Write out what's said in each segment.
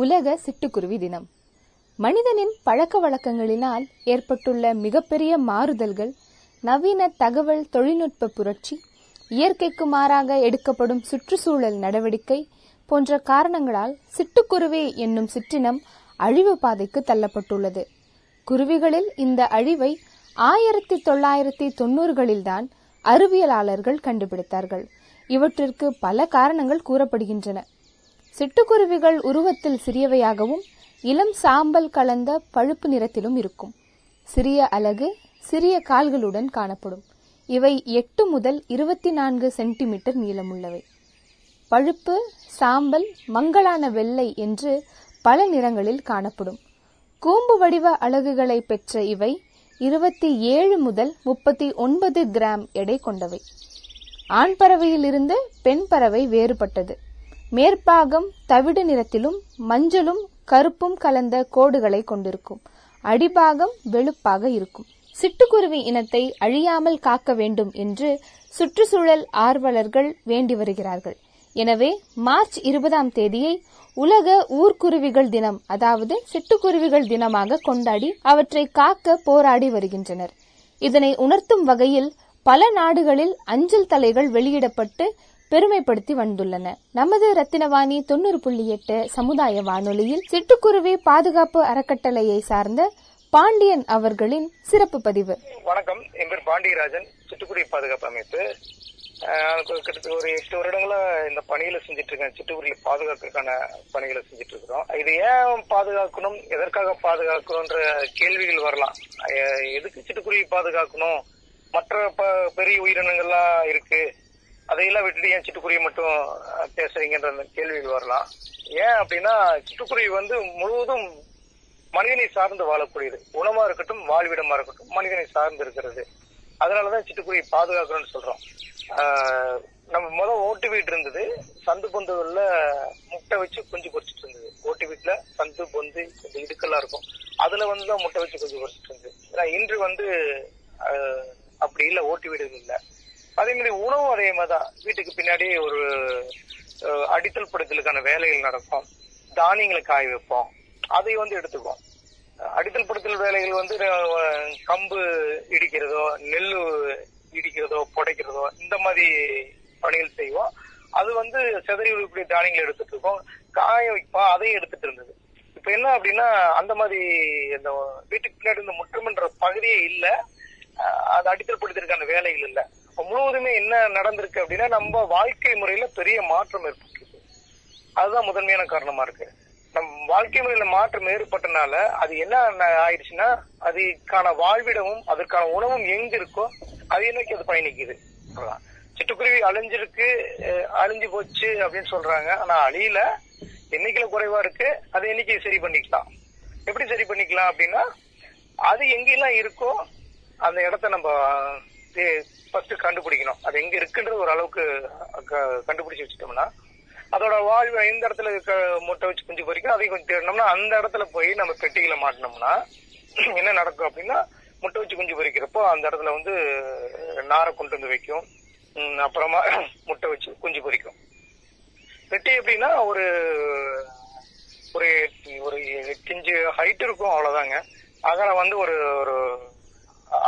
உலக சிட்டுக்குருவி தினம். மனிதனின் பழக்க வழக்கங்களினால் ஏற்பட்டுள்ள மிகப்பெரிய மாறுதல்கள் நவீன தகவல் தொழில்நுட்ப புரட்சி இயற்கைக்கு மாறாக எடுக்கப்படும் சுற்றுச்சூழல் நடவடிக்கை போன்ற காரணங்களால் சிட்டுக்குருவி என்னும் சிற்றினம் அழிவு பாதைக்கு தள்ளப்பட்டுள்ளது. குருவிகளில் இந்த அழிவை ஆயிரத்தி தொள்ளாயிரத்தி தொண்ணூறுகளில்தான் அறிவியலாளர்கள் கண்டுபிடித்தார்கள். இவற்றிற்கு பல காரணங்கள் கூறப்படுகின்றன. சிட்டுக்குருவிகள் உருவத்தில் சிறியவையாகவும் இளம் சாம்பல் கலந்த பழுப்பு நிறத்திலும் இருக்கும். சிறிய அலகு சிறிய கால்களுடன் காணப்படும். இவை எட்டு முதல் இருபத்தி நான்கு சென்டிமீட்டர் நீளமுள்ளவை. பழுப்பு சாம்பல் மங்கலான வெள்ளை என்று பல நிறங்களில் காணப்படும். கூம்பு வடிவ அலகுகளை பெற்ற இவை இருபத்தி ஏழு முதல் முப்பத்தி ஒன்பது கிராம் எடை கொண்டவை. ஆண் பறவையிலிருந்து பெண் பறவை வேறுபட்டது. மேற்பாகம் தவிடு நிறத்திலும் மஞ்சளும் கருப்பும் கலந்த கோடுகளை கொண்டிருக்கும். அடிபாகம் வெளுப்பாக இருக்கும். சிட்டுக்குருவி இனத்தை அழியாமல் காக்க வேண்டும் என்று சுற்றுச்சூழல் ஆர்வலர்கள் வேண்டி வருகிறார்கள். எனவே மார்ச் இருபதாம் தேதியை உலக ஊர்க்குருவிகள் தினம் அதாவது சிட்டுக்குருவிகள் தினமாக கொண்டாடி அவற்றை காக்க போராடி வருகின்றனர். இதனை உணர்த்தும் வகையில் பல நாடுகளில் அஞ்சல் தலைகள் வெளியிடப்பட்டு பெருமைப்படுத்தி வந்துள்ளன. நமது ரத்தினவாணி தொண்ணூறு புள்ளி எட்டு சமுதாய வானொலியில் சிட்டுக்குருவி பாதுகாப்பு அறக்கட்டளையை சார்ந்த பாண்டியன் அவர்களின் சிறப்பு பதிவு. வணக்கம். என் பேர் பாண்டியராஜன். சிட்டுக்குருவி பாதுகாப்பு அமைப்பு. கிட்டத்தட்ட ஒரு எட்டு வருடங்களா இந்த பணிகளை செஞ்சுட்டு இருக்கேன் சிட்டுக்குருவி பாதுகாக்கிறதுக்கான பணிகளை செஞ்சுட்டு இருக்கிறோம் இது ஏன் பாதுகாக்கணும்? எதற்காக பாதுகாக்கணும்ன்ற கேள்விகள் வரலாம். எதுக்கு சிட்டுக்குருவி பாதுகாக்கணும்? மற்ற ப- பெரிய உயிரினங்கள்லாம் இருக்கு. அதையெல்லாம் விட்டுட்டு ஏன் சிட்டுக்குருவி மட்டும் பேசுறீங்கன்ற அந்த கேள்விகள் வரலாம். ஏன் அப்படின்னா சிட்டுக்குருவி வந்து முழுவதும் மனிதனை சார்ந்து வாழக்கூடியது. உணவா இருக்கட்டும் வாழ்விடமா இருக்கட்டும் மனிதனை சார்ந்து இருக்கிறது. அதனாலதான் சிட்டுக்குருவி பாதுகாக்கணும்னு சொல்றோம். நம்ம முதல் ஓட்டு வீடு இருந்தது. சந்து பொந்துகள்ல முட்டை வச்சு குஞ்சு பொறிச்சிட்டு இருந்தது. ஓட்டு வீட்டுல சந்து பொந்து கொஞ்சம் இடுக்கெல்லாம் இருக்கும். அதுல வந்து தான் முட்டை வச்சு குஞ்சு பொறிச்சிட்டு இருந்தது. ஏன்னா இன்று வந்து அப்படி இல்லை ஓட்டு வீடுகள் இல்லை. அதே மாதிரி உணவும் அதே மாதிரிதான். வீட்டுக்கு பின்னாடி ஒரு அடித்தல் படுத்தலுக்கான வேலைகள் நடக்கும். தானியங்களை காய வைப்போம். அதை வந்து எடுத்துக்குவோம். அடித்தல் படுத்தல் வேலைகள் வந்து கம்பு இடிக்கிறதோ நெல் இடிக்கிறதோ புடைக்கிறதோ இந்த மாதிரி பணிகள் செய்வோம். அது வந்து செதறி உருப்படி தானியங்கள் எடுத்துட்டு இருக்கோம். காய வைப்போம். அதையும் எடுத்துட்டு இருந்தது. இப்ப என்ன அப்படின்னா அந்த மாதிரி இந்த வீட்டுக்கு பின்னாடி இந்த முற்றம்ன்ற பகுதியே இல்லை. அது அடித்தல் படுத்திருக்கான வேலைகள் இல்லை. இப்ப முழுவதுமே என்ன நடந்திருக்கு அப்படின்னா நம்ம வாழ்க்கை முறையில பெரிய மாற்றம் ஏற்பட்டிருக்கு. அதுதான் முதன்மையான காரணமா இருக்கு. நம் வாழ்க்கை முறையில மாற்றம் ஏற்பட்டனால அது என்ன ஆயிடுச்சுன்னா அதுக்கான வாழ்விடமும் அதற்கான உணவும் எங்க இருக்கோ அதை நோக்கி அது பயணிக்குது. சிட்டுக்குருவி அழிஞ்சிருக்கு அழிஞ்சு போச்சு அப்படின்னு சொல்றாங்க. ஆனா அழியில. எண்ணிக்கையில குறைவா இருக்கு. அதை எண்ணிக்கையை சரி பண்ணிக்கலாம். எப்படி சரி பண்ணிக்கலாம் அப்படின்னா அது எங்கெல்லாம் இருக்கோ அந்த இடத்த நம்ம ஃபர்ஸ்ட் கண்டுபிடிக்கணும். அது எங்க இருக்குன்றது ஒரு அளவுக்கு க- கண்டுபிடிச்சு வச்சுட்டோம்னா அதோட வாழ்வு எந்த இடத்துல இருக்க முட்டை வச்சு குஞ்சு பொறிக்கும் அதையும் கொஞ்சம் தேடினோம்னா அந்த இடத்துல போய் நம்ம பெட்டிகளை மாட்டினோம்னா என்ன நடக்கும் அப்படின்னா முட்டை வச்சு குஞ்சு பொரிக்கிறப்போ அந்த இடத்துல வந்து நாரை கொண்டு வந்து வைக்கும். அப்புறமா முட்டை வச்சு குஞ்சு பொரிக்கும் பெட்டி எப்படின்னா ஒரு ஒரு ஒரு எட்டு இஞ்சு ஹைட் இருக்கும் அவ்வளவுதாங்க. அகலம் வந்து ஒரு ஒரு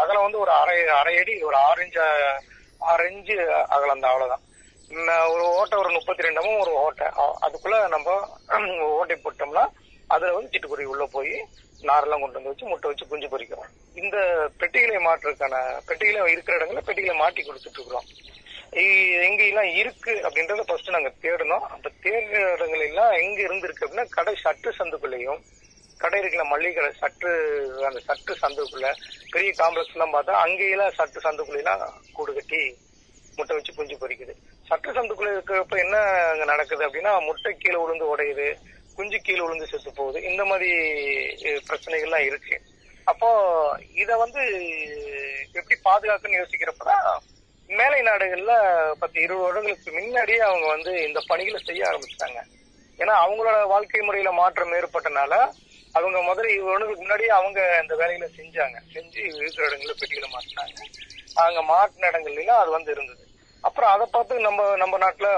அகலம் வந்து ஒரு அரை அரை அடி ஒரு ஆரஞ்சு ஆரஞ்சு அகலம் தான் அவ்வளவுதான். ஒரு ஓட்டை ஒரு முப்பத்தி ரெண்டமும் ஒரு ஓட்டை. அதுக்குள்ள நம்ம ஓட்டை போட்டோம்னா அதுல வந்து சிட்டுக்குருவி உள்ள போய் நாரெல்லாம் கொண்டு வந்து வச்சு முட்டை வச்சு குஞ்சு பொரிக்கிறோம் இந்த பெட்டிகளை மாற்றுறதுக்கான பெட்டிகளை இருக்கிற இடங்கள்ல பெட்டிகளை மாட்டி கொடுத்துட்டு இருக்கிறோம். எங்கெல்லாம் இருக்கு அப்படின்றத ஃபர்ஸ்ட் நாங்க தேடணும். அந்த தேடுற இடங்கள் எல்லாம் எங்க இருந்திருக்கு அப்படின்னா கடை சட்டு சந்துக்குள்ளேயும் கடை இருக்கிற மளிகை கடை சற்று அந்த சற்று சந்துக்குள்ள பெரிய காம்ப்ளெக்ஸ் எல்லாம் பார்த்தா அங்கேயெல்லாம் சற்று சந்துக்குள்ளெல்லாம் கூடு கட்டி முட்டை வச்சு குஞ்சு பொரிக்குது சற்று சந்துக்குள்ள இருக்கிறப்ப என்ன அங்க நடக்குது அப்படின்னா முட்டை கீழே விழுந்து உடையுது குஞ்சு கீழே விழுந்து செத்து போகுது. இந்த மாதிரி பிரச்சனைகள்லாம் இருக்கு. அப்போ இத வந்து எப்படி பாதுகாக்கன்னு யோசிக்கிறப்பதான் மேலை நாடுகள்ல பத்து இருபது வருடங்களுக்கு முன்னாடியே அவங்க வந்து இந்த பணிகளை செய்ய ஆரம்பிச்சிட்டாங்க. ஏன்னா அவங்களோட வாழ்க்கை முறையில மாற்றம் ஏற்பட்டனால அவங்க முதல்ல இவனுக்கு முன்னாடியே அவங்க அந்த வேலையில செஞ்சாங்க. செஞ்சு இருக்கிற இடங்கள்ல பெட்டிகளை மாட்டினாங்க. அவங்க மாட்டின இடங்கள்லாம் அது வந்து இருந்தது. அப்புறம் அதை பார்த்து நம்ம நம்ம நாட்டுல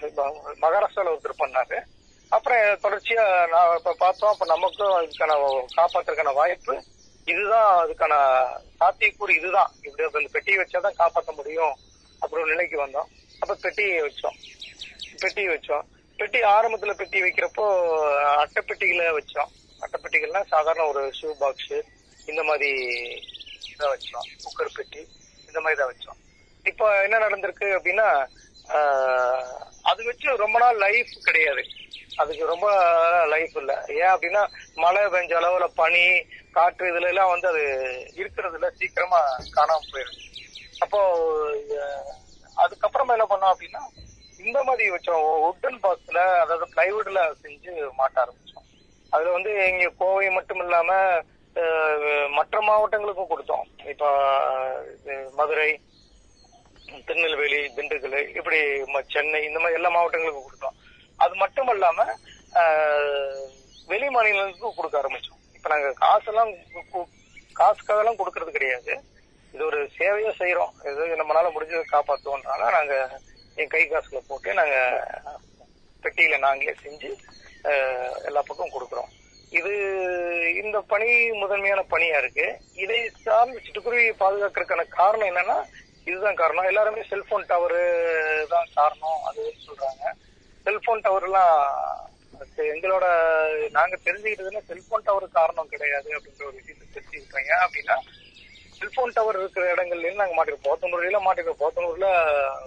மகாராஷ்டிராவில் மகாராஷ்டிரால ஒருத்தர் பண்ணாரு. அப்புறம் தொடர்ச்சியா நான் இப்ப பார்த்தோம். அப்ப நமக்கும் அதுக்கான காப்பாத்துறதுக்கான வாய்ப்பு இதுதான். அதுக்கான சாத்தியக்கூறு இதுதான். இப்படி அந்த பெட்டியை வச்சாதான் காப்பாற்ற முடியும் அப்படி ஒரு நிலைக்கு வந்தோம். அப்ப பெட்டியை வச்சோம். பெட்டி வச்சோம். பெட்டி ஆரம்பத்துல பெட்டி வைக்கிறப்போ அட்டைப்பெட்டிகளை வச்சோம். அட்டைப்பெட்டிகள்னா சாதாரண ஒரு ஷூ பாக்ஸ் இந்த மாதிரி இதான் வச்சோம். குக்கர் பெட்டி இந்த மாதிரி தான் வச்சோம். இப்போ என்ன நடந்திருக்கு அப்படின்னா அது வச்சு ரொம்ப நாள் லைஃப் கிடையாது. அதுக்கு ரொம்ப லைஃப் இல்ல. ஏன் அப்படின்னா மழை பெஞ்ச அளவுல பனி காற்று இதுல எல்லாம் வந்து அது இருக்கிறதுல சீக்கிரமா காணாம போயிருக்கு அப்போ அதுக்கப்புறமா என்ன பண்ணோம் அப்படின்னா இந்த மாதிரி வச்சோம். உட்டன் பாக்ஸ்ல அதாவது பிளைவுட்ல செஞ்சு மாட்ட ஆரம்பிச்சோம். அதுல வந்து இங்க கோவை மட்டும் இல்லாம மற்ற மாவட்டங்களுக்கும் கொடுத்தோம். இப்போ மதுரை திருநெல்வேலி திண்டுக்கல் இப்படி சென்னை இந்த மாதிரி எல்லா மாவட்டங்களுக்கும் கொடுத்தோம். அது மட்டும் இல்லாம ஆஹ், வெளி மாநிலங்களுக்கும் கொடுக்க ஆரம்பிச்சோம். இப்ப நாங்க காசெல்லாம் காசுக்காக எல்லாம் கொடுக்கறது கிடையாது. இது ஒரு சேவையா செய்யறோம் இது நம்மளால முடிஞ்சதை காப்பாத்துவோம்னால நாங்க என் கை காசுல போட்டு நாங்க பெட்டியில நாங்களே செஞ்சு எல்லா பக்கம் கொடுக்குறோம். இது இந்த பணி முதன்மையான பணியா இருக்கு. இதை சார்ந்து சிட்டுக்குருவியை பாதுகாக்கிறதுக்கான காரணம் என்னன்னா இதுதான் காரணம். எல்லாருமே செல்போன் டவரு தான் காரணம் அது சொல்றாங்க. செல்போன் டவர் எல்லாம் எங்களோட நாங்க தெரிஞ்சுக்கிட்டதுன்னா செல்போன் டவர் காரணம் கிடையாது அப்படின்ற ஒரு விஷயத்தை தெரிஞ்சுக்கிட்டாங்க. ஏன் அப்படின்னா செல்போன் டவர் இருக்கிற இடங்கள்லயும் நாங்க மாட்டிருக்கோம். போத்தனூர்ல மாட்டிருக்கோம். போத்தனூர்ல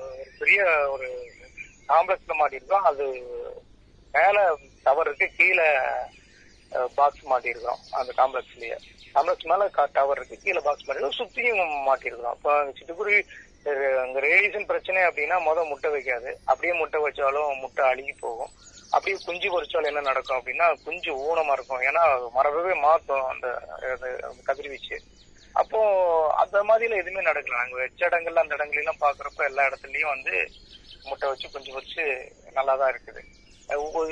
ஒரு பெரிய ஒரு காம்ப்ளெக்ஸ்ல மாட்டிருக்கோம். அது மேல டவர் இருக்கு கீழே பாக்ஸ் மாட்டிருக்கோம் அந்த காம்ப்ளெக்ஸ்லயே. காம்ப்ளெக்ஸ் மேல டவர் இருக்கு கீழே பாக்ஸ் மாட்டிருக்கோம் சுத்தியும் மாட்டிருக்கிறோம் அப்ப சிட்டுக்குருவி அஹ், அங்க ரேடியேஷன் பிரச்சனை அப்படின்னா முத முட்டை வைக்காது. அப்படியே முட்டை வச்சாலும் முட்டை அழுகி போகும். அப்படியே குஞ்சு பொறிச்சாலும் என்ன நடக்கும் அப்படின்னா குஞ்சு ஊனமா இருக்கும். ஏன்னா மரபவே மாத்தும் அந்த கதிர்வீச்சு. அப்போ அந்த மாதிரிலாம் எதுவுமே நடக்கல. நாங்க வச்ச இடங்கள்ல அந்த இடங்கள்லாம் பாக்குறப்ப எல்லா இடத்துலயும் வந்து முட்டை வச்சு குஞ்சு பொறிச்சு நல்லா தான் இருக்குது.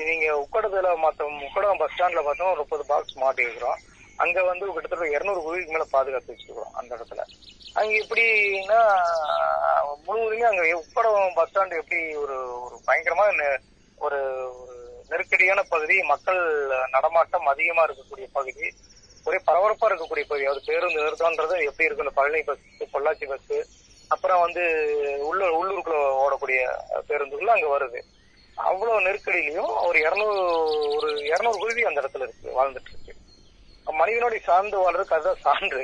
நீங்க உக்கடத்துல மத்த உக்கடம் பஸ் ஸ்டாண்ட்ல பார்த்தோம் ஒரு முப்பது பாக்ஸ் மாட்டி இருக்கிறோம். அங்க வந்து கிட்டத்தட்ட இருநூறு குருவிக்கு மேல பாதுகாத்து வச்சிருக்கோம் அந்த இடத்துல. அங்க எப்படின்னா முழுவதுமே அங்க உக்கடம் பஸ் ஸ்டாண்ட் எப்படி ஒரு ஒரு பயங்கரமான நெ- ஒரு ஒரு நெருக்கடியான பகுதி மக்கள் நடமாட்டம் அதிகமா இருக்கக்கூடிய பகுதி ஒரே பரபரப்பா இருக்கக்கூடிய பகுதி. அது பேருந்து நிறுத்தம்ன்றது எப்படி இருக்கு இந்த பழனி பஸ் பொள்ளாச்சி பஸ் அப்புறம் வந்து உள்ள உள்ளூருக்குள்ள ஓடக்கூடிய பேருந்துகள் அங்க வருது. அவ்வளவு நெருக்கடியிலையும் ஒரு இருநூறு ஒரு இருநூறு குருவி அந்த இடத்துல இருக்கு வாழ்ந்துட்டு இருக்கு. மனிதனுடைய சார்ந்து வாழ்றதுக்கு அதுதான் சான்று.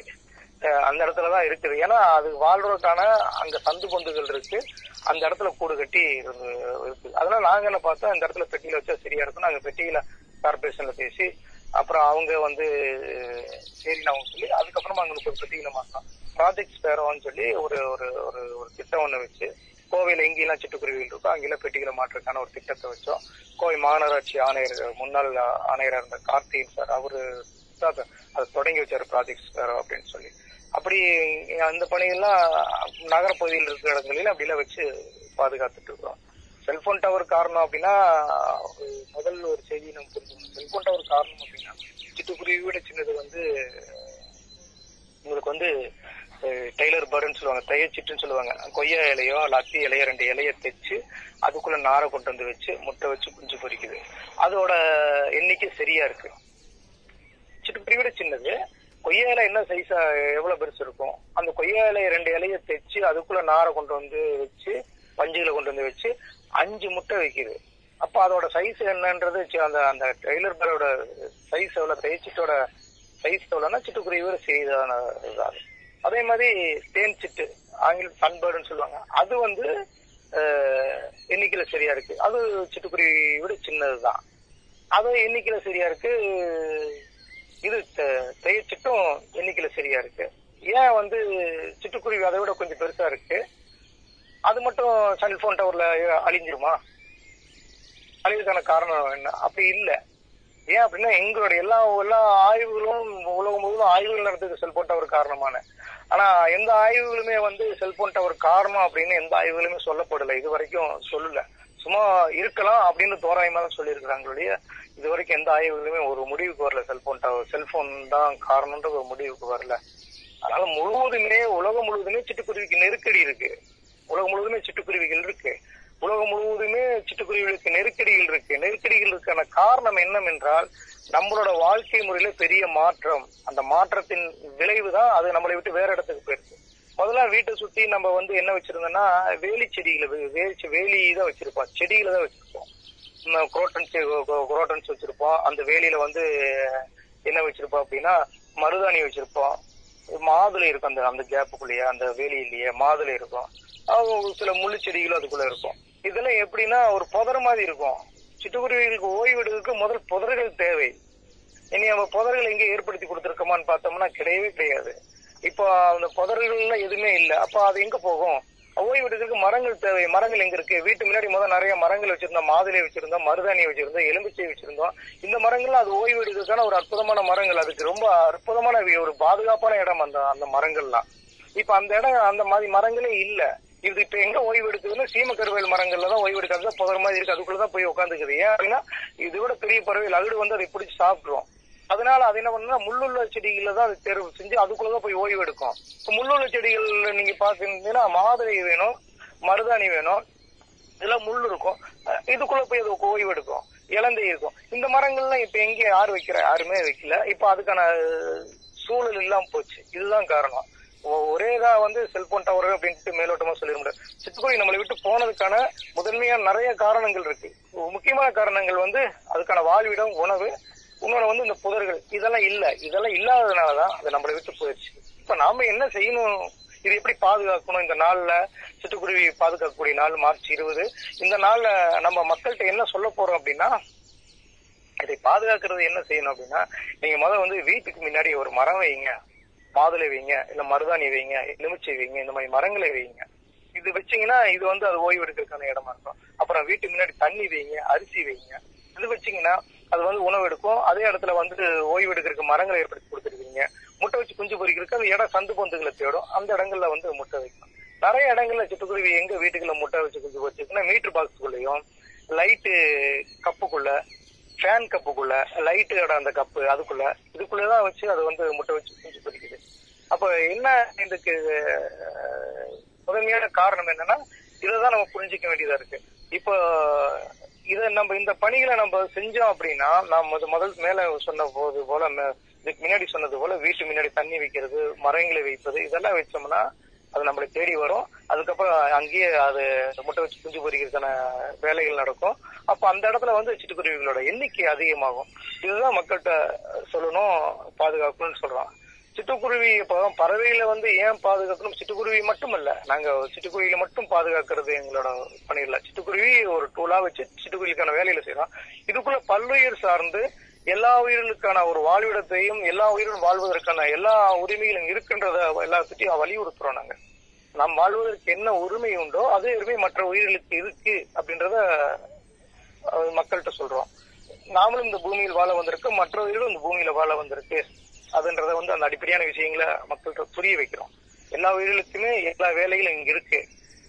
அந்த இடத்துலதான் இருக்குது. ஏன்னா அது வாழ்றதுக்கான அங்க சந்து பொந்துகள் இருக்கு. அந்த இடத்துல கூடு கட்டி இருக்கு. அதனால நாங்க என்ன பார்த்தோம் இந்த இடத்துல பெட்டியில வச்சா சரியா இருக்கும். நாங்க பெட்டியில கார்பரேஷன்ல பேசி அப்புறம் அவங்க வந்து சரின்னு அவங்க சொல்லி அதுக்கப்புறமா அவங்களுக்கு ஒரு பெட்டியில மாத்தோம் ப்ராஜெக்ட் பேரோன்னு சொல்லி ஒரு ஒரு ஒரு ஒரு திட்டம் ஒண்ணு வச்சு கோவையில் எங்கெல்லாம் சிட்டுக்குருவிகள் இருக்கோ அங்கெல்லாம் பெட்டிகளை மாற்றுறதுக்கான ஒரு திட்டத்தை வச்சோம். கோவை மாநகராட்சி ஆணையர் முன்னாள் ஆணையராக இருந்த கார்த்திகன் சார் அவரு தான் அதை- தொடங்கி வச்சாரு ப்ராஜெக்ட் சார் அப்படின்னு சொல்லி. அப்படி அந்த பணிகள்லாம் நகரப்பகுதியில் இருக்கிற இடங்களில் அப்படிலாம் வச்சு பாதுகாத்துட்டு இருக்கிறோம். செல்போன் டவர் காரணம் அப்படின்னா ஒரு முதல் ஒரு செய்தி நம்ம புரிஞ்சுக்கணும். செல்போன் டவர் காரணம் அப்படின்னா சிட்டுக்குருவி விட சின்னது வந்து உங்களுக்கு வந்து அஹ், டெய்லர் பர்டுன்னு சொல்லுவாங்க தையச்சிட்டுன்னு சொல்லுவாங்க. கொய்யா இலையோ இல்ல அத்தி இலையோ ரெண்டு இலைய தைச்சு அதுக்குள்ள நாரை கொண்டு வந்து வச்சு முட்டை வச்சு குஞ்சு பொரிக்குது. அதோட எண்ணிக்கை சரியா இருக்கு. சிட்டுக்குருவி விட சின்னது. கொய்யா இலை என்ன சைஸா எவ்வளவு பெருசு இருக்கும்? அந்த கொய்யா இலையை ரெண்டு இலைய தைச்சு அதுக்குள்ள நாரை கொண்டு வந்து வச்சு பஞ்சுகளை கொண்டு வந்து வச்சு அஞ்சு முட்டை வைக்குது. அப்ப அதோட சைஸ் என்னன்றது அந்த அந்த டெய்லர் பேரோட சைஸ் எவ்வளவு தைச்சிட்டோட சைஸ் எவ்வளவுன்னா சிட்டுக்குருவி செய்தான இதாகும் அதே மாதிரி தேன் சிட்டு ஆங்கில சன்பேர்டுன்னு சொல்லுவாங்க. அது வந்து எண்ணிக்கையில சரியா இருக்கு. அது சிட்டுக்குருவி விட சின்னதுதான். அது எண்ணிக்கையில சரியா இருக்கு. இது தெ- தேய்ச்சிட்டும் எண்ணிக்கையில சரியா இருக்கு. ஏன் வந்து சிட்டுக்குருவி அதை விட கொஞ்சம் பெருசா இருக்கு? அது மட்டும் செல்போன் டவர்ல அழிஞ்சிருமா? அழிவுக்கான காரணம் என்ன? அப்படி இல்ல. ஏன் அப்படின்னா எங்களுடைய எல்லா எல்லா ஆய்வுகளும் உலகம் முழுவதும் ஆய்வுகள் நடத்துக்கு செல்போன் டவர் காரணமான. ஆனா எந்த ஆய்வுகளுமே வந்து செல்போன் டவர் காரணம் அப்படின்னு எந்த ஆய்வுகளுமே சொல்லப்படல. இது வரைக்கும் சொல்லல. சும்மா இருக்கலாம் அப்படின்னு தோராயமா தான் சொல்லியிருக்கிறாங்களுடைய இது வரைக்கும் எந்த ஆய்வுகளுமே ஒரு முடிவுக்கு வரல செல்போன் டவர் செல்போன் தான் காரணம்ன்ற ஒரு முடிவுக்கு வரல. அதனால முழுவதுமே உலகம் முழுவதுமே சிட்டுக்குருவிக்கு நெருக்கடி இருக்கு. உலகம் முழுவதுமே சிட்டுக்குருவிகள் இருக்கு. உலகம் முழுவதுமே சிட்டுக்குருவிகளுக்கு நெருக்கடிகள் இருக்கு. நெருக்கடிகள் இருக்கான காரணம் என்னவென்றால் நம்மளோட வாழ்க்கை முறையில பெரிய மாற்றம். அந்த மாற்றத்தின் விளைவு தான் அது நம்மளை விட்டு வேற இடத்துக்கு போயிருக்கு. முதல்ல வீட்டை சுத்தி நம்ம வந்து என்ன வச்சிருந்தோம்னா வேலி செடிகளை வேலி வேலி தான் வச்சிருப்போம். செடிகளை தான் வச்சிருப்போம். குரோட்டன்ஸ் குரோட்டன்ஸ் வச்சிருப்போம். அந்த வேலியில வந்து என்ன வச்சிருப்போம் அப்படின்னா மருதாணி வச்சிருப்போம். மாதுளை இருக்கும் அந்த அந்த கேப்புக்குள்ளேயே அந்த வேலியிலேயே மாதுளை இருக்கும். சில முள்ளு செடிகளும் அதுக்குள்ள இருக்கும். இதெல்லாம் எப்படின்னா ஒரு புதர் மாதிரி இருக்கும். சிட்டுக்குருவிகளுக்கு ஓய்வு எடுக்கிறதுக்கு முதல் புதர்கள் தேவை. இனி நம்ம புதர்கள் எங்க ஏற்படுத்தி கொடுத்துருக்கோமான்னு பார்த்தோம்னா கிடையவே கிடையாது. இப்போ அந்த புதர்கள்லாம் எதுவுமே இல்ல. அப்போ அது எங்க போகும்? ஓய்வெடுக்கிறதுக்கு மரங்கள் தேவை. மரங்கள் எங்க இருக்கு? வீட்டு முன்னாடி முதல் நிறைய மரங்கள் வச்சிருந்தோம். மாதுளை வச்சிருந்தோம் மருதாணி வச்சிருந்தோம் எலும்பிச்சை வச்சிருந்தோம். இந்த மரங்கள்லாம் அது ஓய்வு எடுக்கிறதுக்கான ஒரு அற்புதமான மரங்கள். அதுக்கு ரொம்ப அற்புதமான ஒரு பாதுகாப்பான இடம் அந்த அந்த மரங்கள்லாம். இப்ப அந்த இடம் அந்த மாதிரி மரங்களே இல்ல. இது இப்ப எங்க ஓய்வு எடுக்குதுன்னா சீம கருவேல் மரங்கள்ல தான் ஓய்வு எடுக்காது புதர் மாதிரி இருக்கு. அதுக்குள்ளதான் போய் உட்காந்துக்குது ஏன் அப்படின்னா இது விட பெரிய பறவைகள். அகடு வந்து அதை பிடிச்சி சாப்பிட்டுரும். அதனால அது என்ன பண்ணுன்னா முள்ளுள்ள செடிகள்ல தான் அது தேர்வு செஞ்சு அதுக்குள்ளதான் போய் ஓய்வு எடுக்கும். முள்ளுள்ள செடிகள்ல நீங்க பாத்தீங்கன்னா மாதுளை வேணும் மருதாணி வேணும். இதெல்லாம் முள் இருக்கும். இதுக்குள்ள போய் அது ஓய்வு எடுக்கும். இலந்தை இருக்கும். இந்த மரங்கள்லாம் இப்ப எங்க யார் வைக்கிற? யாருமே வைக்கல. இப்ப அதுக்கான சூழல் இல்லாம போச்சு. இதுதான் காரணம். ஒரே இதா வந்து செல்போன் டவர் அப்படின்ட்டு மேலோட்டமா சொல்லிட முடியாது. சிட்டுக்குருவி நம்மளை விட்டு போனதுக்கான முதன்மையா நிறைய காரணங்கள் இருக்கு. முக்கியமான காரணங்கள் வந்து அதுக்கான வாழ்விடம் உணவு இன்னொன்று வந்து இந்த புதர்கள். இதெல்லாம் இல்ல. இதெல்லாம் இல்லாததுனாலதான் அது நம்மளை விட்டு போயிடுச்சு. இப்ப நாம என்ன செய்யணும்? இது எப்படி பாதுகாக்கணும்? இந்த நாள்ல சிட்டுக்குருவி பாதுகாக்கக்கூடிய நாள் மார்ச் இருபது. இந்த நாள்ல நம்ம மக்கள்கிட்ட என்ன சொல்ல போறோம் அப்படின்னா இதை பாதுகாக்கிறது என்ன செய்யணும் அப்படின்னா நீங்க முதல்ல வந்து வீட்டுக்கு முன்னாடி ஒரு மரம் வைங்க. மாதுளை வைங்க இல்ல மருதாணி வைங்க எலுமிச்சை வைங்க இந்த மாதிரி மரங்களை வைங்க. இது வச்சீங்கன்னா இது வந்து அது ஓய்வு எடுக்கிறதுக்கான இடமா இருக்கும். அப்புறம் வீட்டுக்கு முன்னாடி தண்ணி வைங்க அரிசி வைங்க. இது வச்சீங்கன்னா அது வந்து உணவு எடுக்கும். அதே இடத்துல வந்து ஓய்வு எடுக்கிறதுக்கு மரங்களை ஏற்படுத்தி கொடுத்துருக்கீங்க முட்டை வச்சு குஞ்சு பொறிக்கிறதுக்கு அந்த இடம் சந்து பொந்துகளை தேடும். அந்த இடங்கள்ல வந்து முட்டை வைக்கும் நிறைய இடங்கள்ல சிட்டுக்குருவி எங்க வீட்டுக்குள்ள முட்டை வச்சு குஞ்சு பொறிச்சிருக்குன்னா மீட்டர் பாக்ஸுக்குள்ளேயும் லைட்டு கப்புக்குள்ள ஃபேன் கப்புக்குள்ள லைட்டோட அந்த கப்பு அதுக்குள்ள. இதுக்குள்ளதான் வச்சு அது வந்து முட்டை வச்சு குஞ்சு பொறிக்குது அப்ப என்ன இதுக்கு முதன்மையான காரணம் என்னன்னா இதைதான் நம்ம புரிஞ்சிக்க வேண்டியதா இருக்கு. இப்போ இத நம்ம இந்த பணிகளை நம்ம செஞ்சோம் அப்படின்னா நாம் முத முதல் மேல சொன்ன போது போல இதுக்கு முன்னாடி சொன்னது போல வீட்டு முன்னாடி தண்ணி வைக்கிறது மரங்களை வைப்பது இதெல்லாம் வச்சோம்னா அது நம்மளை தேடி வரும். அதுக்கப்புறம் அங்கேயே அது முட்டை வச்சு குஞ்சு பொறிக்கிறதுக்கான வேலைகள் நடக்கும். அப்ப அந்த இடத்துல வந்து சிட்டுக்குருவிகளோட எண்ணிக்கை அதிகமாகும். இதுதான் மக்கள்கிட்ட சொல்லணும் பாதுகாக்கணும்னு சொல்றோம் சிட்டுக்குருவி இப்போ பறவைகளை வந்து ஏன் பாதுகாக்கணும்? சிட்டுக்குருவி மட்டும் இல்ல நாங்க சிட்டுக்குருவியில மட்டும் பாதுகாக்கிறது எங்களோட பணி சிட்டுக்குருவி ஒரு டூலா வச்சு சிட்டுக்குருவிக்கான வேலையில செய்யறோம். இதுக்குள்ள பல்லுயிர் சார்ந்து எல்லா உயிர்களுக்கான ஒரு வாழ்விடத்தையும் எல்லா உயிரும் வாழ்வதற்கான எல்லா உரிமைகளும் இருக்கின்றத எல்லாத்துட்டையும் வலியுறுத்துறோம் நாங்க. நாம் வாழ்வதற்கு என்ன உரிமை உண்டோ அதே உரிமை மற்ற உயிர்களுக்கு இருக்கு அப்படின்றத மக்கள்கிட்ட சொல்றோம். நாமளும் இந்த பூமியில் வாழ வந்திருக்கு மற்ற உயிர்களும் இந்த பூமியில வாழ வந்திருக்கு அதுன்றத வந்து அந்த அடிப்படையான விஷயங்களை மக்கள்கிட்ட புரிய வைக்கிறோம். எல்லா உயிர்களுக்குமே எல்லா வேலைகளும் இங்க இருக்கு.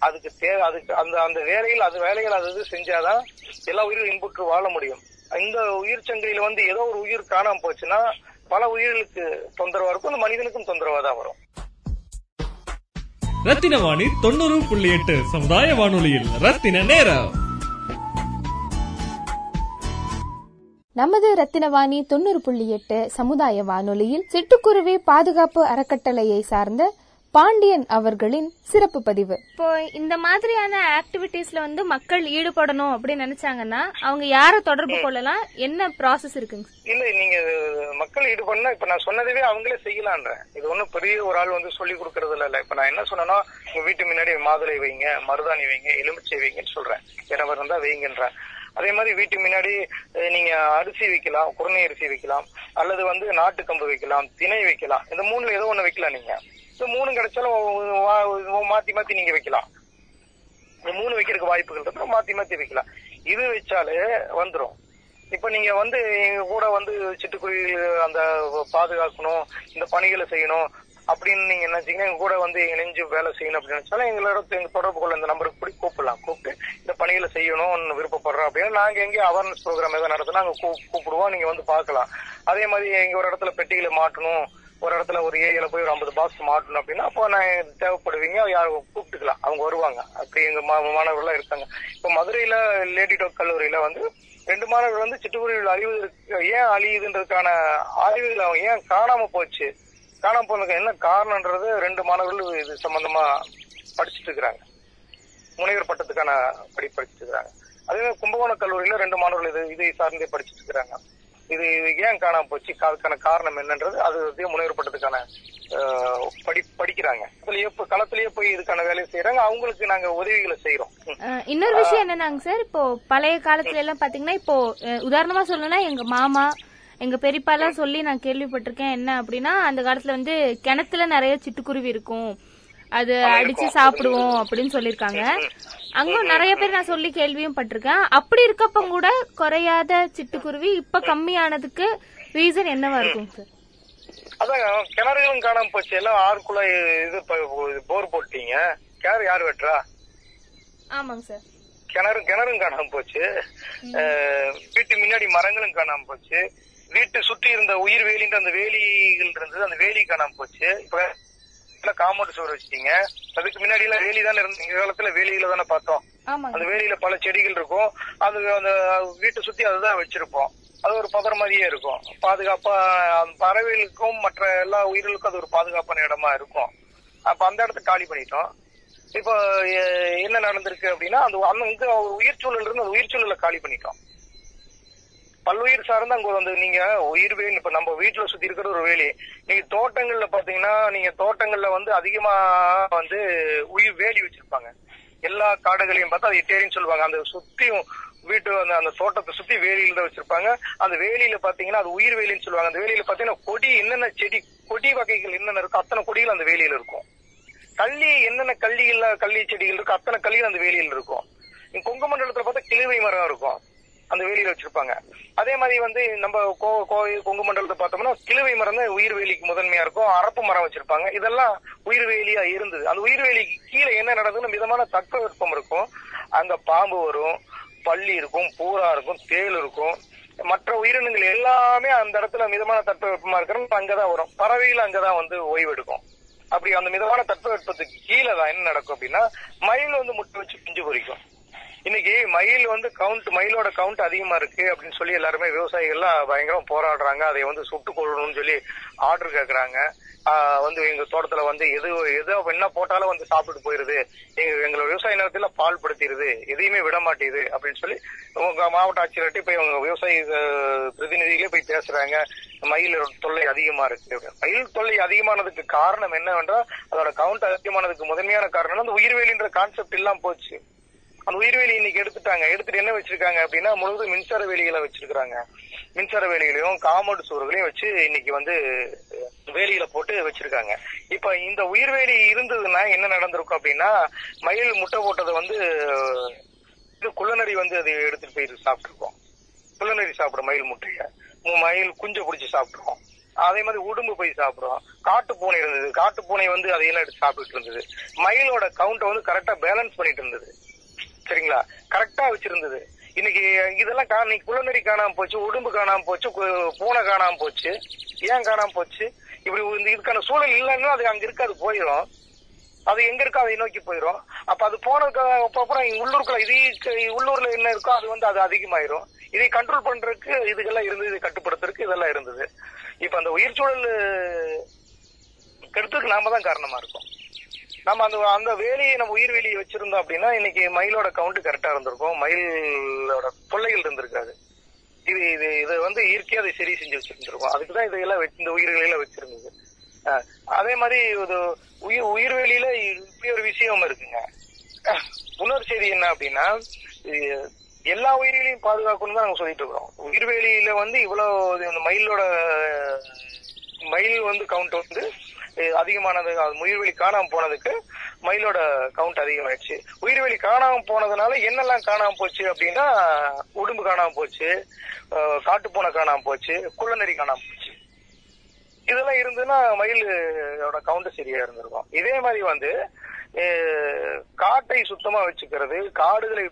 அதுக்கு தேவை அதுக்கு அந்த அந்த வேலைகள் அது வேலைகள் அது இது செஞ்சாதான் எல்லா உயிரும் இன்புற்று வாழ முடியும். இந்த உயிர் சங்கிலியில வந்து ஏதோ ஒரு உயிர் காணாம போச்சுன்னா பல உயிர்களுக்கு தொந்தரவா இருக்கும் அந்த மனிதனுக்கும் தொந்தரவா தான் வரும். ரத்தின வாணி தொண்ணூறு புள்ளி எட்டு சமுதாய வானொலியில். ரத்தின நேரம். நமது ரத்தினவாணி தொண்ணூறு புள்ளி எட்டு சமுதாய வானொலியில் சிட்டுக்குருவி பாதுகாப்பு அறக்கட்டளையை சார்ந்த பாண்டியன் அவர்களின் சிறப்பு பதிவு. இப்போ இந்த மாதிரியான ஆக்டிவிட்டீஸ்ல வந்து மக்கள் ஈடுபடணும் அப்படின்னு நினைச்சாங்கன்னா அவங்க யாரை தொடர்பு கொள்ளலாம்? என்ன ப்ராசஸ் இருக்குங்க? இல்ல நீங்க மக்கள் ஈடுபடனா இப்ப நான் சொன்னதவே அவங்களே செய்யலான்றேன். இது ஒண்ணும் பெரிய ஒரு ஆள் வந்து சொல்லி கொடுக்கறது இல்ல இப்ப நான் என்ன சொன்னேன்னா உங்க வீட்டு முன்னாடி மாதுளை வைங்க மருதாணி வைங்க எலுமிச்சை வைங்கன்னு சொல்றேன். இடம் இருந்தா வைங்கன்றேன். அதே மாதிரி வீட்டுக்கு முன்னாடி நீங்க அரிசி வைக்கலாம் குருணை அரிசி வைக்கலாம் அல்லது வந்து நாட்டு கம்பு வைக்கலாம் திணை வைக்கலாம். இந்த மூணுல ஏதோ ஒண்ணு வைக்கலாம் நீங்க. இந்த மூணு கிடைச்சாலும் மாத்தி மாத்தி நீங்க வைக்கலாம். இந்த மூணு வைக்கிறதுக்கு வாய்ப்புகள் இருக்கு மாத்தி மாத்தி வைக்கலாம். இது வச்சாலே வந்துரும். இப்ப நீங்க வந்து எங்க கூட வந்து சிட்டுக்குருவி அந்த பாதுகாக்கணும் இந்த பணிகளை செய்யணும் அப்படின்னு நீங்க நினைச்சீங்கன்னா எங்க கூட வந்து இணைஞ்சு வேலை செய்யணும் அப்படின்னு நினைச்சாலும் எங்களோட எங்க தொடர்பு கொள்ள இந்த நம்பருக்கு கூட கூப்பிடலாம். கூப்பிட்டு இந்த பணிகளை செய்யணும்னு விருப்பப்படுறோம் அப்படின்னா நாங்க எங்க அவேர்னஸ் ப்ரோக்ராம் எதாவது நடத்தினா அங்க கூ- கூப்பிடுவோம். நீங்க வந்து பார்க்கலாம். அதே மாதிரி எங்க ஒரு இடத்துல பெட்டிகளை மாட்டணும். ஒரு இடத்துல ஒரு ஏரியால போய் ஒரு ஐம்பது பாக்ஸ் மாட்டணும் அப்படின்னா அப்போ நான் தேவைப்படுவீங்க யார் கூப்பிட்டுக்கலாம். அவங்க வருவாங்க. அப்படி எங்க மா- மாணவர்கள்லாம் இருக்காங்க. இப்போ மதுரையில லேடி டாக் கல்லூரியில வந்து ரெண்டு மாணவர்கள் வந்து சிட்டுக்குருவியில் அழிவு ஏன் அழியுதுன்றதுக்கான ஆய்வுகள் அவங்க ஏன் காணாம போச்சு? காணாம போனதுக்கு என்ன காரணம்ன்றது ரெண்டு மாணவர்கள் இது சம்பந்தமா படிச்சுட்டு இருக்கிறாங்க முனைவர் பட்டத்துக்கான படி படிச்சுட்டு இருக்கிறாங்க அதே மாதிரி கும்பகோணம் கல்லூரியில ரெண்டு மாணவர்கள் இது இதை சார்ந்தே படிச்சுட்டு இருக்கிறாங்க இது இது ஏன் காணாம போச்சு? அதுக்கான காரணம் என்னன்றது அது முனைவர் பட்டத்துக்கான படி படிக்கிறாங்க. அதுலயே களத்திலேயே போய் இதுக்கான வேலையை செய்யறாங்க அவங்களுக்கு நாங்க உதவிகளை செய்யறோம் இன்னொரு விஷயம் என்னன்னாங்க சார்? இப்போ பழைய காலத்துல எல்லாம் பாத்தீங்கன்னா இப்போ உதாரணமா சொல்லணும்னா எங்க மாமா எங்க பெரியப்பா எல்லாம் சொல்லி நான் கேள்விப்பட்டிருக்கேன் என்ன அப்படின்னா அந்த காலத்துல வந்து கிணத்துல நிறைய சிட்டுக்குருவி இருக்கும். அது அடிச்சு சாப்பிடுவோம் அப்படின்னு சொல்லிருக்காங்க அங்கும் நிறைய பேர் நான் சொல்லி கேள்வியும் பட்டிருக்கேன். அப்படி இருக்கப்ப கூட குறையாத சிட்டுக்குருவி இப்ப கம்மியானதுக்கு ரீசன் என்னவா இருக்கும் சார் அதான் கிணறுகளும் காணாம போச்சு. எல்லாம் ஆறுக்குள்ள இது போர் போட்டீங்க. கிணறு யார் வெட்டுறா? ஆமாங்க சார் கிணறு கிணறும் காணாம போச்சு. வீட்டு முன்னாடி மரங்களும் காணாம போச்சு. வீட்டு சுற்றி இருந்த உயிர் வேலின்ற அந்த வேலிகள் இருந்தது அந்த வேலி காணாம போச்சு. இப்ப காம்பவுண்ட் சுவர் வச்சிட்டீங்க. அதுக்கு முன்னாடி எல்லாம் வேலி தானே இருந்த இந்த காலத்துல வேலியில தானே பார்த்தோம். அந்த வேலியில பல செடிகள் இருக்கும். அது அந்த வீட்டை சுத்தி அதுதான் வச்சிருப்போம். அது ஒரு பதற மாதிரியே இருக்கும். பாதுகாப்பா அந்த பறவைகளுக்கும் மற்ற எல்லா உயிர்களுக்கும் அது ஒரு பாதுகாப்பான இடமா இருக்கும். அப்ப அந்த இடத்த காலி பண்ணிட்டோம். இப்போ என்ன நடந்திருக்கு அப்படின்னா அந்த அந்த இங்க உயிர் சூழல் இருந்து அந்த உயிர் சூழலை காலி பண்ணிட்டோம். பல்லுயிர் சார்ந்து அங்க வந்து நீங்க உயிர் வேலி இப்ப நம்ம வீட்டுல சுத்தி இருக்கிற ஒரு வேலி. நீங்க தோட்டங்கள்ல பாத்தீங்கன்னா நீங்க தோட்டங்கள்ல வந்து அதிகமா வந்து உயிர் வேலி வச்சிருப்பாங்க. எல்லா காடுகளையும் பார்த்தா அது இட்டேரின்னு சொல்லுவாங்க. அந்த சுத்தியும் வீட்டு அந்த அந்த தோட்டத்தை சுத்தி வேலியில தான் வச்சிருப்பாங்க. அந்த வேலியில பாத்தீங்கன்னா அது உயிர் வேலின்னு சொல்லுவாங்க. அந்த வேலியில பாத்தீங்கன்னா கொடி என்னென்ன செடி கொடி வகைகள் என்னென்ன இருக்கோ அத்தனை கொடிகள் அந்த வேலியில இருக்கும். கள்ளி என்னென்ன கள்ளிகள்ல கள்ளி செடிகள் இருக்கோ அத்தனை கள்ளிகள் அந்த வேலியில் இருக்கும். கொங்கு மண்டலத்துல பார்த்தா கிளிவை மரம் இருக்கும். அந்த வேலியில வச்சிருப்பாங்க. அதே மாதிரி வந்து நம்ம கோ கோயில் கொங்கு மண்டலத்தை பார்த்தோம்னா கிழுவை மரம் தான் உயிர் வேலிக்கு முதன்மையா இருக்கும். அரப்பு மரம் வச்சிருப்பாங்க. இதெல்லாம் உயிர் வேலியா இருந்தது. அந்த உயிர் வேலிக்கு கீழே என்ன நடக்குதுன்னு மிதமான தட்பவெப்பம் இருக்கும். அங்க பாம்பு வரும் பள்ளி இருக்கும் பூரா இருக்கும் தேள் இருக்கும். மற்ற உயிரினங்கள் எல்லாமே அந்த இடத்துல மிதமான தட்பவெப்பமா இருக்கிறது அங்கதான் வரும். பறவைகள் அங்கதான் வந்து ஓய்வெடுக்கும் அப்படி அந்த மிதமான தட்பவெப்பத்துக்கு கீழே தான் என்ன நடக்கும் அப்படின்னா மயில் வந்து முட்டை வச்சு குஞ்சு பொறிக்கும். மயில் வந்து கவுண்ட் மயிலோட கவுண்ட் அதிகமா இருக்கு அப்படின்னு சொல்லி எல்லாருமே விவசாயிகள்லாம் பயங்கரம் போராடுறாங்க. அதை வந்து சுட்டு கொள்ளணும்னு சொல்லி ஆர்டர் கேக்குறாங்க. ஆஹ் வந்து எங்க தோட்டத்துல வந்து எது எதோ என்ன போட்டாலும் வந்து சாப்பிட்டு போயிருது. எங்க எங்களோட விவசாய நிலத்துல பால் படுத்திடுது எதையுமே விட மாட்டேங்குது அப்படின்னு சொல்லி உங்க மாவட்ட ஆட்சியர்கிட்ட போய் அவங்க விவசாய பிரதிநிதிகளே போய் பேசுறாங்க. மயில் தொல்லை அதிகமா இருக்கு. மயில் தொல்லை அதிகமானதுக்கு காரணம் என்னவென்றால் அதோட கவுண்ட் அதிகமானதுக்கு முதன்மையான காரணம் அந்த உயிர்வேலின்ற கான்செப்ட் இல்லாம போச்சு. அந்த உயிர்வேலி இன்னைக்கு எடுத்துட்டாங்க. எடுத்துட்டு என்ன வச்சிருக்காங்க அப்படின்னா முழுவதும் மின்சார வேலிகளை வச்சிருக்காங்க மின்சார வேலிகளையும் காம்பவுண்ட் சுவர்களையும் வச்சு இன்னைக்கு வந்து வேலியில போட்டு வச்சிருக்காங்க. இப்ப இந்த உயிர்வேலி இருந்ததுன்னா என்ன நடந்திருக்கும் அப்படின்னா மயில் முட்டை போட்டதை வந்து இது குள்ளநரி வந்து அதை எடுத்துட்டு போய் சாப்பிட்டுருக்கோம். குள்ளநரி சாப்பிடும் மயில் முட்டைய. மயில் குஞ்சை பிடிச்சி சாப்பிட்டுருக்கோம். அதே மாதிரி உடும்பு போய் சாப்பிடுறோம். காட்டு பூனை இருந்தது. காட்டு பூனை வந்து அதையெல்லாம் எடுத்து சாப்பிட்டு இருந்தது. மயிலோட கவுண்டை வந்து கரெக்டா பேலன்ஸ் பண்ணிட்டு இருந்தது. சரிங்களா? கரெக்டா வச்சிருந்தது. இன்னைக்கு இதெல்லாம் கா- இன்னைக்கு குளநெறி காணாம போச்சு உடும்பு காணாம போச்சு பூனை காணாம போச்சு ஏன் காணாம போச்சு? இப்படி இந்த இதுக்கான சூழல் இல்லைன்னா அது அங்க இருக்காது போயிடும் அது எங்க இருக்கோ அதை நோக்கி போயிடும் அப்ப அது போனதுக்கு அப்புறம் இங்க உள்ளூருக்குள்ள இது உள்ளூர்ல என்ன இருக்கோ அது வந்து அது அதிகமாயிரும். இதை கண்ட்ரோல் பண்றதுக்கு இதுக்கெல்லாம் இருந்தது இதை கட்டுப்படுத்துறதுக்கு இதெல்லாம் இருந்தது. இப்ப அந்த உயிர் சூழல் கெடுத்ததுக்கு நாம தான் காரணமா இருக்கோம். நம்ம அந்த அந்த வேலையை நம்ம உயிர் வேலியை வச்சிருந்தோம் அப்படின்னா இன்னைக்கு மயிலோட கவுண்ட் கரெக்டா இருந்திருக்கும். மயிலோட தொல்லைகள் இருந்திருக்காது. இது இது இது வந்து இயற்கையா அதை சரி செஞ்சு வச்சிருந்திருக்கும். அதுக்கு தான் இதையெல்லாம் இந்த உயிர்களை எல்லாம் வச்சிருந்தது. அதே மாதிரி ஒரு உயிர் உயிர்வெளியில இப்படி ஒரு விஷயம் இருக்குங்க. இன்னொரு செய்தி என்ன அப்படின்னா எல்லா உயிர்களையும் பாதுகாக்கணும் தான் நாங்க சொல்லிட்டு இருக்கிறோம். உயிர்வேலியில வந்து இவ்வளவு இந்த மயிலோட மயில் வந்து கவுண்ட் வந்து அதிகமானது உயிர்வெளி காணாம போனதுக்கு மயிலோட கவுண்ட் அதிகமாயிடுச்சு. உயிர்வெளி காணாம போனதுனால என்னெல்லாம் காணாம போச்சு அப்படின்னா உடும்பு காணாம போச்சு காட்டு காட்டுப்பூனை காணாம போச்சு குள்ளநெறி காணாம போச்சு. இதெல்லாம் இருந்ததுன்னா மயிலோட கவுண்ட் சரியா இருந்திருக்கும். இதே மாதிரி வந்து காட்டை சுத்தமா வச்சுக்கிறது காடுகளை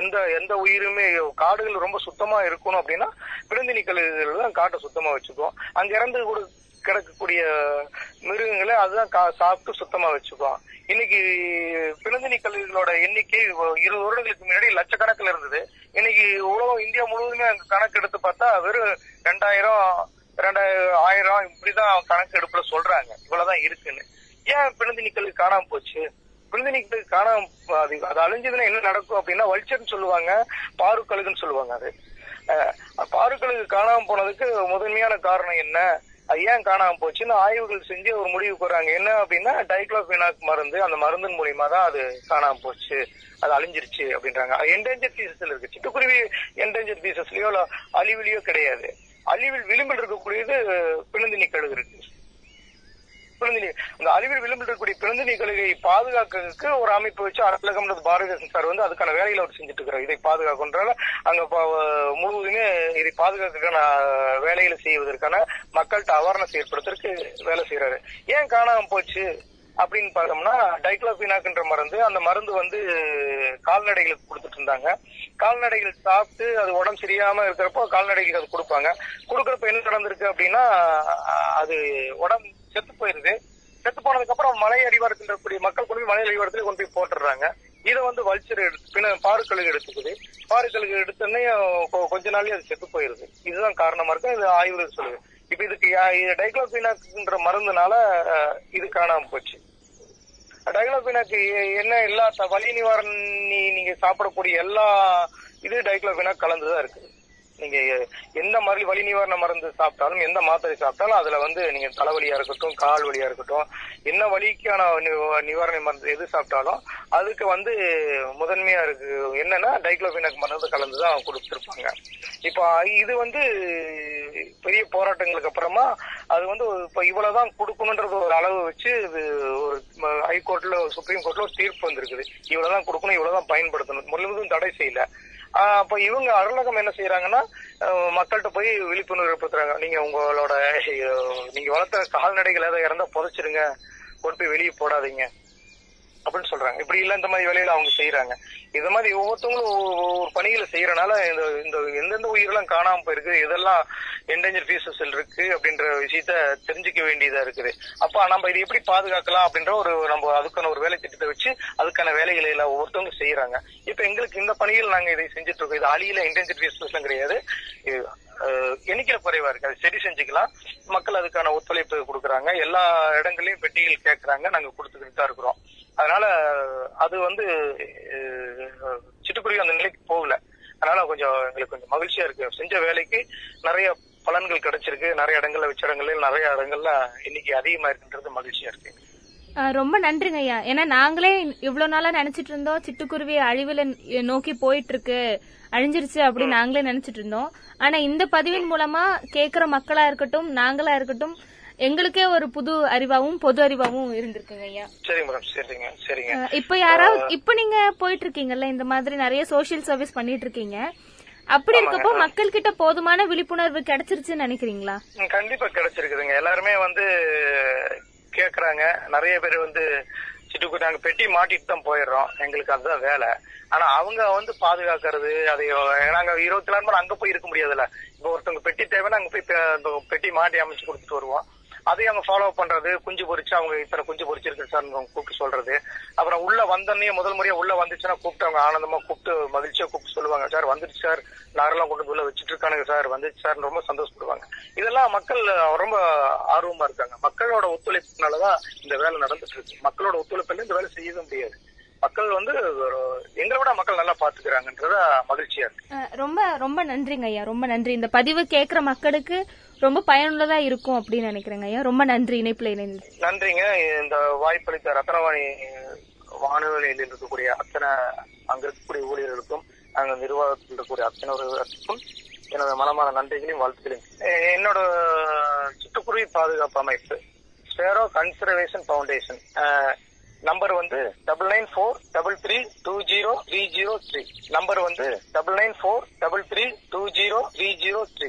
எந்த எந்த உயிருமே காடுகள் ரொம்ப சுத்தமா இருக்கணும் அப்படின்னா பிறந்தினி கழுகுகள் தான் காட்டை சுத்தமா வச்சுக்கும் அங்க இறந்து கூட கிடக்கக்கூடிய மிருகங்களை அதுதான் கா- சாப்பிட்டு சுத்தமா வச்சுக்கும் இன்னைக்கு பிறந்தினி கல்விகளோட எண்ணிக்கை இருபது வருடங்களுக்கு முன்னாடி லட்சக்கணக்கில் இருந்தது. இன்னைக்கு உலகம் இந்தியா முழுவதுமே அங்க கணக்கு எடுத்து பார்த்தா வெறும் ரெண்டாயிரம் ரெண்டாயிரம் ஆயிரம் இப்படிதான் கணக்கு எடுப்புல சொல்றாங்க. இவ்வளவுதான் இருக்குன்னு. ஏன் பிணந்தினிக்கல் காணாம போச்சு? பிணந்தினிக்கல் காணாம அது அது அழிஞ்சதுன்னா என்ன நடக்கும் அப்படின்னா வல்ச்சர்னு சொல்லுவாங்க பாருக்கழுகுன்னு சொல்லுவாங்க அது. அஹ், பாருக்கழுகு காணாம போனதுக்கு முதன்மையான காரணம் என்ன? அது ஏன் காணாம போச்சுன்னு ஆய்வுகள் செஞ்சு ஒரு முடிவுக்கு வராங்க என்ன அப்படின்னா டைக்ளோபினாக் மருந்து அந்த மருந்தின் மூலியமா தான் அது காணாம போச்சு. அது அழிஞ்சிருச்சு அப்படின்றாங்க. என்டேஞ்சர் பீசஸ்ல இருக்கு. சிட்டுக்குருவி என்டேஞ்சர் பீசஸ்லயோ இல்ல அழிவிலையோ கிடையாது. அழிவில் விளிம்பில் இருக்கக்கூடியது பிணந்தினி கழுகு இருக்கு. பிறந்தினி அந்த அறிவியல் விளிம்பில் இருக்கக்கூடிய பிறந்தினி கழுகை பாதுகாக்கிறதுக்கு ஒரு அமைப்பு வச்சு அறக்கலகம் பாரதிதாசன் சார் வந்து அதுக்கான வேலையில அவர் செஞ்சுட்டு இருக்கிறார் இதை பாதுகாக்கின்றால அங்க முழுவதுமே இதை பாதுகாக்கிறதுக்கான வேலைகளை செய்வதற்கான மக்கள்கிட்ட அவேர்னஸ் ஏற்படுத்துறதுக்கு வேலை செய்யறாரு ஏன் காணாம போச்சு அப்படின்னு பார்த்தோம்னா டைக்ளோபினாக்குன்ற மருந்து அந்த மருந்து வந்து கால்நடைகளுக்கு கொடுத்துட்டு இருந்தாங்க கால்நடைகள் சாப்பிட்டு அது உடம்பு சரியாம இருக்கிறப்போ கால்நடைகளுக்கு அது கொடுப்பாங்க. கொடுக்கறப்ப என்ன நடந்திருக்கு அப்படின்னா அது உடம்பு செத்து போயிருது. செத்து போனதுக்கு அப்புறம் மலை அடிவாரத்தில் இருக்கக்கூடிய மக்கள் கொண்டு போய் மலை அடிவாரத்துல கொண்டு போய் போட்டுடுறாங்க. இதை வந்து வல்ச்சர் எடுத்து பின்ன பாருக்கழுகு எடுத்துக்குது. பாருக்கழுகு எடுத்தோடனே கொ- கொஞ்ச நாள்லயே அது செத்து போயிருது. இதுதான் காரணமா இருக்கு இது ஆய்வுகள் சொல்லுது. இப்ப இதுக்கு டைக்ளோபினாக்குன்ற மருந்துனால இது காணாம போச்சு. டைக்ளோபினாக்கு என்ன எல்லா வலி நிவாரணி நீங்க சாப்பிடக்கூடிய எல்லா இது டைக்ளோபினாக் கலந்துதான் இருக்குது. நீங்க எந்த மாதிரி வலி நிவாரண மருந்து சாப்பிட்டாலும் எந்த மாத்திரை சாப்பிட்டாலும் அதுல வந்து நீங்க தலைவலியா இருக்கட்டும் கால் வலியா இருக்கட்டும் என்ன வலிக்கான நிவாரண மருந்து எது சாப்பிட்டாலும் அதுக்கு வந்து முதன்மையா இருக்கு. என்னன்னா டைக்ளோபினாக் மருந்து கலந்துதான் கொடுத்துருப்பாங்க. இப்போ இது வந்து பெரிய போராட்டங்களுக்கு அப்புறமா அது வந்து இப்ப இவ்வளவுதான் கொடுக்கணுன்றது ஒரு அளவு வச்சு இது ஒரு ஹைகோர்ட்ல சுப்ரீம் கோர்ட்ல ஒரு தீர்ப்பு வந்திருக்குது. இவ்வளவுதான் கொடுக்கணும் இவ்வளவுதான் பயன்படுத்தணும். முழுவதும் தடை செய்யல. அப்ப இவங்க அருளகம் என்ன செய்யறாங்கன்னா மக்கள்கிட்ட போய் விழிப்புணர்வு ஏற்படுத்துறாங்க. நீங்க உங்களோட நீங்க வளர்த்த கால்நடைகள் ஏதாவது இறந்தா புதைச்சிருங்க. கொண்டு போய் வெளியே போடாதீங்க. அப்படின்னு சொல்றாங்க. இப்படி இல்ல இந்த மாதிரி வேலையில அவங்க செய்யறாங்க இது மாதிரி ஒவ்வொருத்தவங்களும் ஒவ்வொரு பணிகளை செய்யறனால இந்த இந்த எந்தெந்த உயிரெல்லாம் காணாம போயிருக்கு இதெல்லாம் என்டேஞ்சர் பீசஸ் இருக்கு அப்படின்ற விஷயத்த தெரிஞ்சுக்க வேண்டியதா இருக்குது. அப்ப நம்ம இதை எப்படி பாதுகாக்கலாம் அப்படின்ற ஒரு நம்ம அதுக்கான ஒரு வேலை திட்டத்தை வச்சு அதுக்கான வேலைகளை எல்லாம் ஒவ்வொருத்தவங்க செய்யறாங்க இப்ப எங்களுக்கு இந்த பணியில் நாங்க இதை செஞ்சுட்டு இருக்கோம். இது அழியில என்டேஞ்சர் பீசஸ் கிடையாது. எண்ணிக்கை குறைவா இருக்கு. அது சரி செஞ்சுக்கலாம். மக்கள் அதுக்கான ஒத்துழைப்பு கொடுக்கறாங்க. எல்லா இடங்களையும் பெட்டிகள் கேட்கறாங்க நாங்க கொடுத்துக்கிட்டு தான் இருக்கிறோம். அதனால அது வந்து சிட்டுக்குருவி அந்த நிலைக்கு போகல. அதனால கொஞ்சம் எங்களுக்கு கொஞ்சம் மகிழ்ச்சியா இருக்கு. செஞ்ச வேலைக்கு நிறைய பலன்கள் கிடைச்சிருக்கு. நிறைய இடங்கள்ல வச்ச இடங்கள்ல நிறைய இடங்கள்ல இன்னைக்கு அதிகமா இருக்குன்றது மகிழ்ச்சியா இருக்கு. ரொம்ப நன்றிங்க ஐயா. ஏன்னா நாங்களே இவ்வளவு நாளா நினைச்சிட்டு இருந்தோம். சிட்டுக்குருவி அழிவுல நோக்கி போயிட்டு இருக்கு அழிஞ்சிருச்சு அப்படின்னு நாங்களே நினைச்சிட்டு இருந்தோம். ஆனா இந்த பதிவின் மூலமா கேக்குற மக்களா இருக்கட்டும் நாங்களா இருக்கட்டும் எங்களுக்கே ஒரு புது அறிவாவும் பொது அறிவாவும் இருந்திருக்குங்க ஐயா. சரிங்க மேடம் சரிங்க சரிங்க. இப்ப யாராவது இப்ப நீங்க போயிட்டு இருக்கீங்கல்ல இந்த மாதிரி நிறைய சோஷியல் சர்வீஸ் பண்ணிட்டு இருக்கீங்க அப்படி இருக்கப்போ மக்கள் கிட்ட போதுமான விழிப்புணர்வு கிடைச்சிருச்சுன்னு நினைக்கிறீங்களா? கண்டிப்பா கிடைச்சிருக்குதுங்க. எல்லாருமே வந்து கேக்குறாங்க. நிறைய பேர் வந்து சிட்டுக்குருவி நாங்க பெட்டி மாட்டிட்டு தான் போயிடுறோம். எங்களுக்கு அதுதான் வேலை. ஆனா அவங்க வந்து பாதுகாக்கிறது அதை நாங்க இருபத்தி நாலு மணி அங்க போய் இருக்க முடியாதுல்ல. இப்போ ஒருத்தவங்க பெட்டி தேவைன்னா அங்க போய் பெட்டி மாட்டி அமைச்சு கொடுத்துட்டு வருவோம். அதையும் அவங்க ஃபாலோ பண்றது குஞ்சு பொரிச்சு அவங்க இத்தனை குஞ்சு பொரிச்சிருக்கு சார் கூப்பிட்டு சொல்றது. அப்புறம் உள்ள வந்தோடனே முதல் முறையா உள்ள வந்துச்சுன்னா கூப்பிட்டு அவங்க ஆனந்தமா கூப்பிட்டு மகிழ்ச்சியா கூப்பிட்டு சொல்லுவாங்க. சார் வந்துச்சு சார். நாரெல்லாம் கொண்டு உள்ள வச்சுட்டு இருக்கானுங்க சார். வந்துச்சு சார். ரொம்ப சந்தோஷப்படுவாங்க. இதெல்லாம் மக்கள் ரொம்ப ஆர்வமா இருக்காங்க. மக்களோட ஒத்துழைப்புனாலதான் இந்த வேலை நடந்துட்டு இருக்கு. மக்களோட ஒத்துழைப்பு இந்த வேலை செய்யவே முடியாது. மக்கள் வந்து எங்களை விட மக்கள் நல்லா பாத்துக்கிறாங்கன்றத மகிழ்ச்சியா இருக்கு. ரொம்ப ரொம்ப நன்றிங்க ஐயா. ரொம்ப நன்றி. இந்த பதிவு கேட்கிற மக்களுக்கு ரொம்ப பயனுள்ளதா இருக்கும் அப்படின்னு நினைக்கிறேங்க. ஐயா ரொம்ப நன்றி இணைப்புல இணைந்து. நன்றிங்க. இந்த வாய்ப்பளித்த ரத்னவாணி வானொலியில் இருக்கக்கூடிய அத்தனை அங்க இருக்கக்கூடிய ஊழியர்களுக்கும் அங்க நிர்வாகத்தில் இருக்கக்கூடிய அத்தனைவர்களுக்கும் எனது மனமான நன்றிகளையும் வாழ்த்துக்களையும். என்னோட சிட்டுக்குருவி பாதுகாப்பு அமைப்பு ஸ்பேரோ கன்சர்வேஷன் ஃபவுண்டேஷன் நம்பர் வந்து double nine four double three two zero three zero three. Number வந்து double nine four double three two zero three zero three.